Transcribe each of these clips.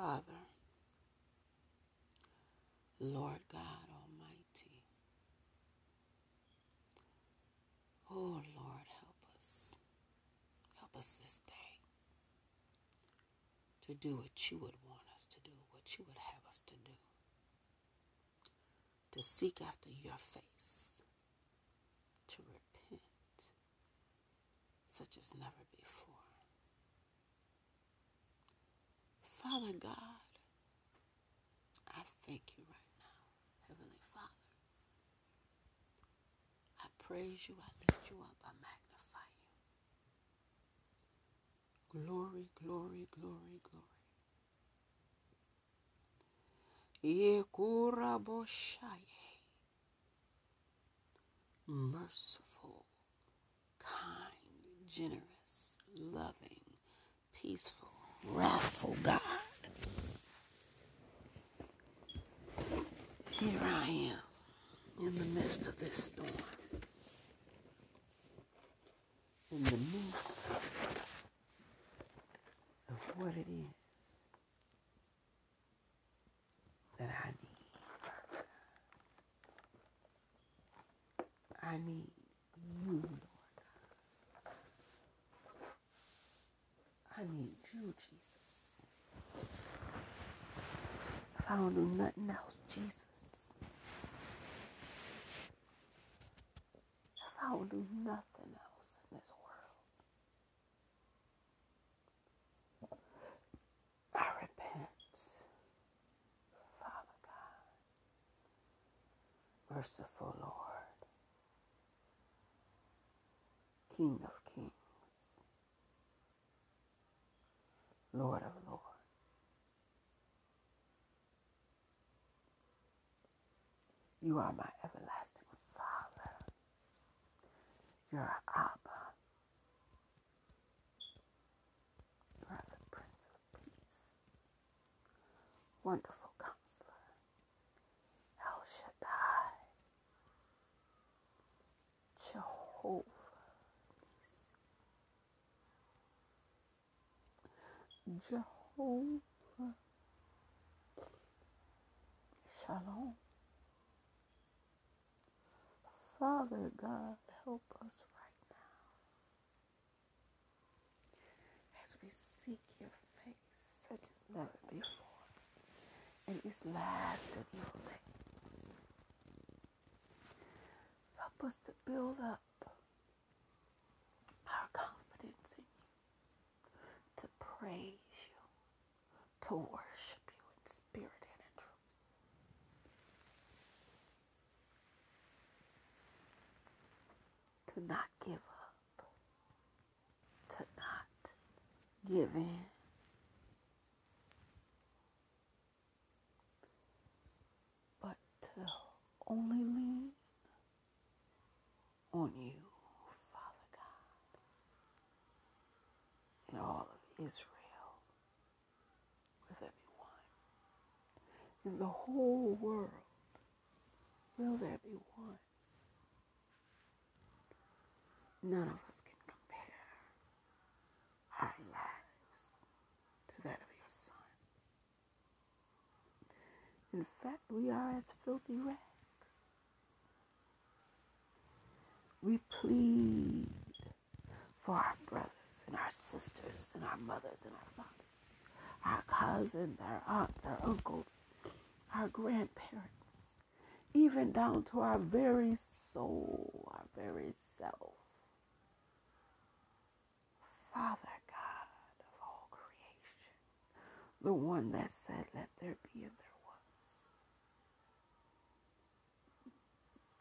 Father, Lord God Almighty, oh Lord, help us. Help us this day to do what you would want us to do, what you would have us to do, to seek after your face, to repent, such as never before. Father God, I thank you right now, Heavenly Father. I praise you, I lift you up, I magnify you. Glory, glory, glory, glory. Yekuraboshaye. Merciful, kind, generous, loving, peaceful, wrathful God. Here I am in the midst of this storm. In the midst of what it is that I need. I need you, Lord. God. I need you, Jesus. If I don't do nothing else, Jesus. If I don't do nothing else in this world, I repent. Father God, merciful Lord, King of kings, Lord of lords. You are my everlasting. You're our Abba. You are the Prince of Peace. Wonderful Counselor. El Shaddai. Jehovah. Jehovah. Shalom. Father God, help us right now as we seek your face such as never before in these last and evil days. Help us to build up our confidence in you, to praise you, to worship you in spirit and in truth. To not give up, to not give in. But to only lean on you, Father God, and all of Israel, with everyone, in the whole world, will there be one? None of us can compare our lives to that of your son. In fact, we are as filthy rags. We plead for our brothers and our sisters and our mothers and our fathers, our cousins, our aunts, our uncles, our grandparents, even down to our very soul, our very self. Father God of all creation, the one that said, Let there be, and there was.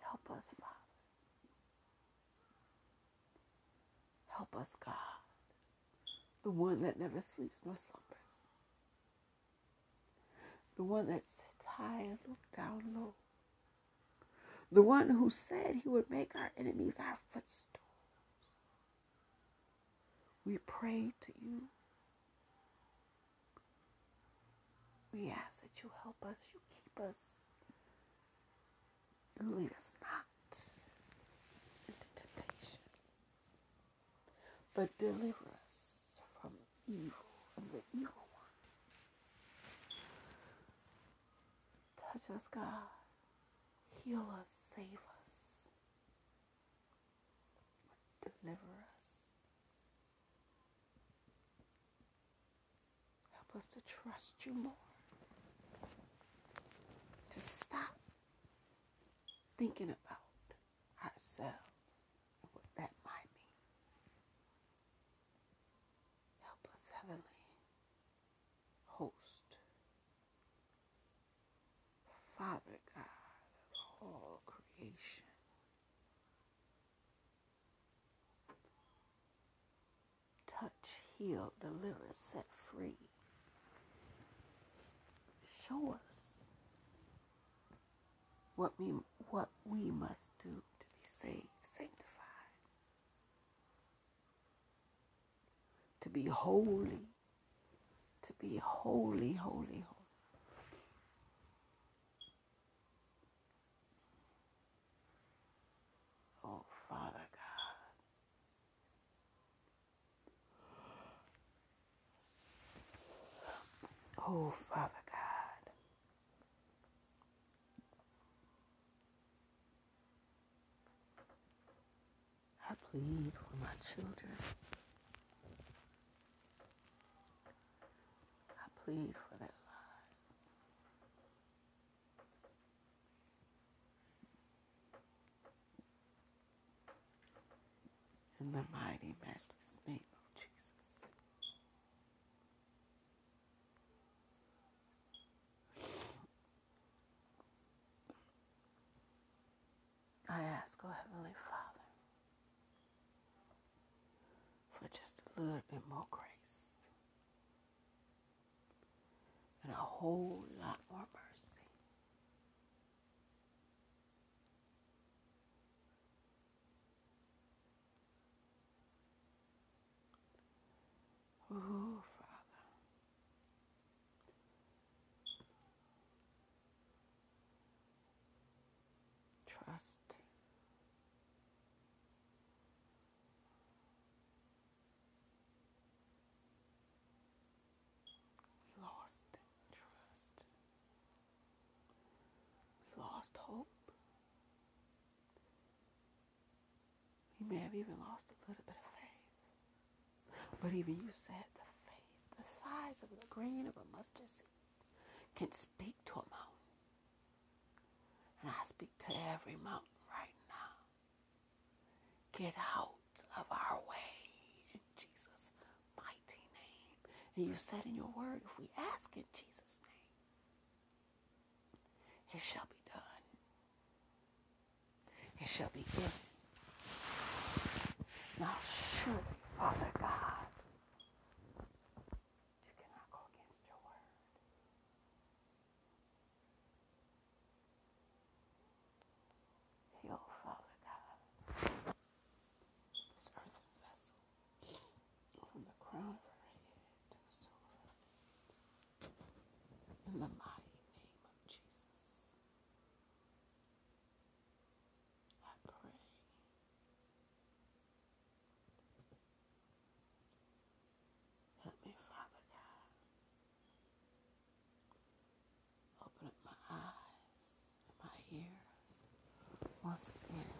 Help us, Father. Help us, God, the one that never sleeps nor slumbers, the one that sits high and looks down low, the one who said he would make our enemies our footstool. We pray to you. We ask that you help us, you keep us, and lead us not into temptation, but deliver us from evil, from the evil one. Touch us, God. Heal us, save us, deliver us. Us to trust you more. To stop thinking about ourselves and what that might mean. Help us, Heavenly Host, Father God of all creation. Touch, heal, deliver, set free. Show us what we what we must do to be saved, sanctified, to be holy, to be holy, holy, holy. Oh, Father God. Oh, Father God. I plead for my children. I plead for their lives. In the mighty, name of Jesus. I ask, oh Heavenly Father, just a little bit more grace and a whole lot more mercy. Oh, Father. Trust. We lost trust. We lost hope. We may have even lost a little bit of faith. But even you said the faith, the size of the grain of a mustard seed, can speak to a mountain. And I speak to every mountain right now. Get out of our way in Jesus' mighty name. And you said in your word, if we ask in Jesus' name, it shall be done. It shall be given. Oh, now, surely, Father God, you cannot go against your word. Heal, Father God, this earthen vessel from the crown of her head to the sole of her feet. In the mighty name of Jesus, I pray. Help me, Father God. Open up my eyes and my ears once again.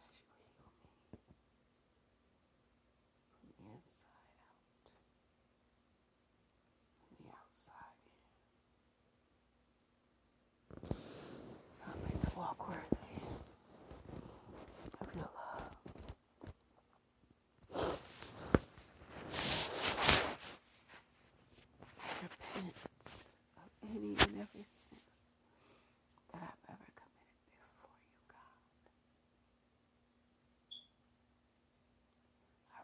As you heal me from the inside out, from the outside in. Help me to walk worthy of your love. Repent of any and every sin that I've ever committed before you, God. I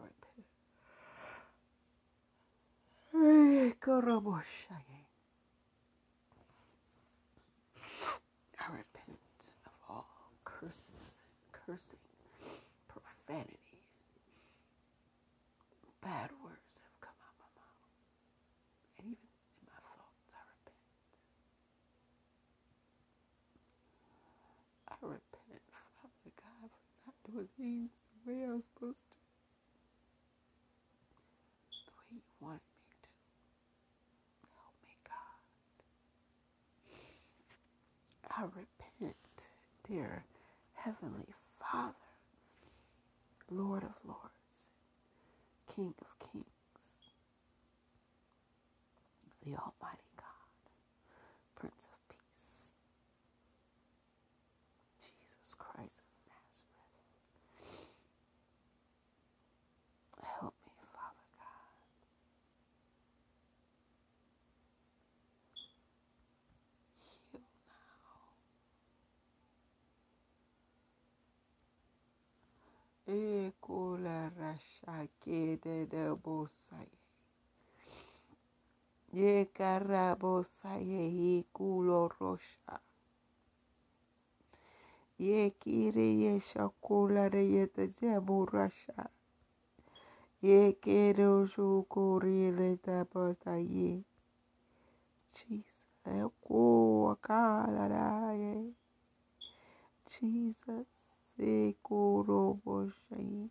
repent. I repent of all curses and cursing, profanity, bad words have come out my mouth. And even in my thoughts, I repent. I repent, Father God, for not doing things the way I was supposed to. I repent, dear Heavenly Father, Lord of Lords, King of Kings, the Almighty God, Prince of Peace, Jesus Christ of Nazareth. Help me, Father God. Heal now. Ekula rasha kede de bosai. Ye karabosaye ikulo rosha. Ye kiri ye shakula de ye te zebu rasha. Ye kero shukuri le. Jesus. Jesus. Ekuro boshaye.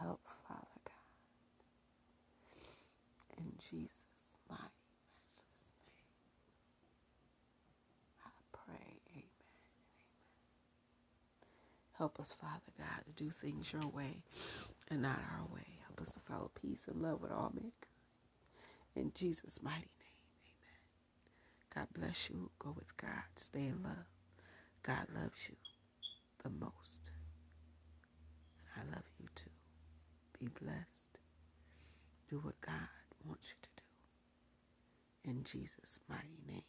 Help, Father God. In Jesus' mighty, matchless name, I pray. Amen. Help us, Father God, to do things your way and not our way. Help us to follow peace and love with all men. In Jesus' mighty name, amen. God bless you. Go with God. Stay in love. God loves you the most. And I love you too. Be blessed. Do what God wants you to do. In Jesus' mighty name.